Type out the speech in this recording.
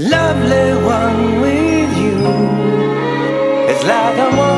Lovely one with you. It's like I'm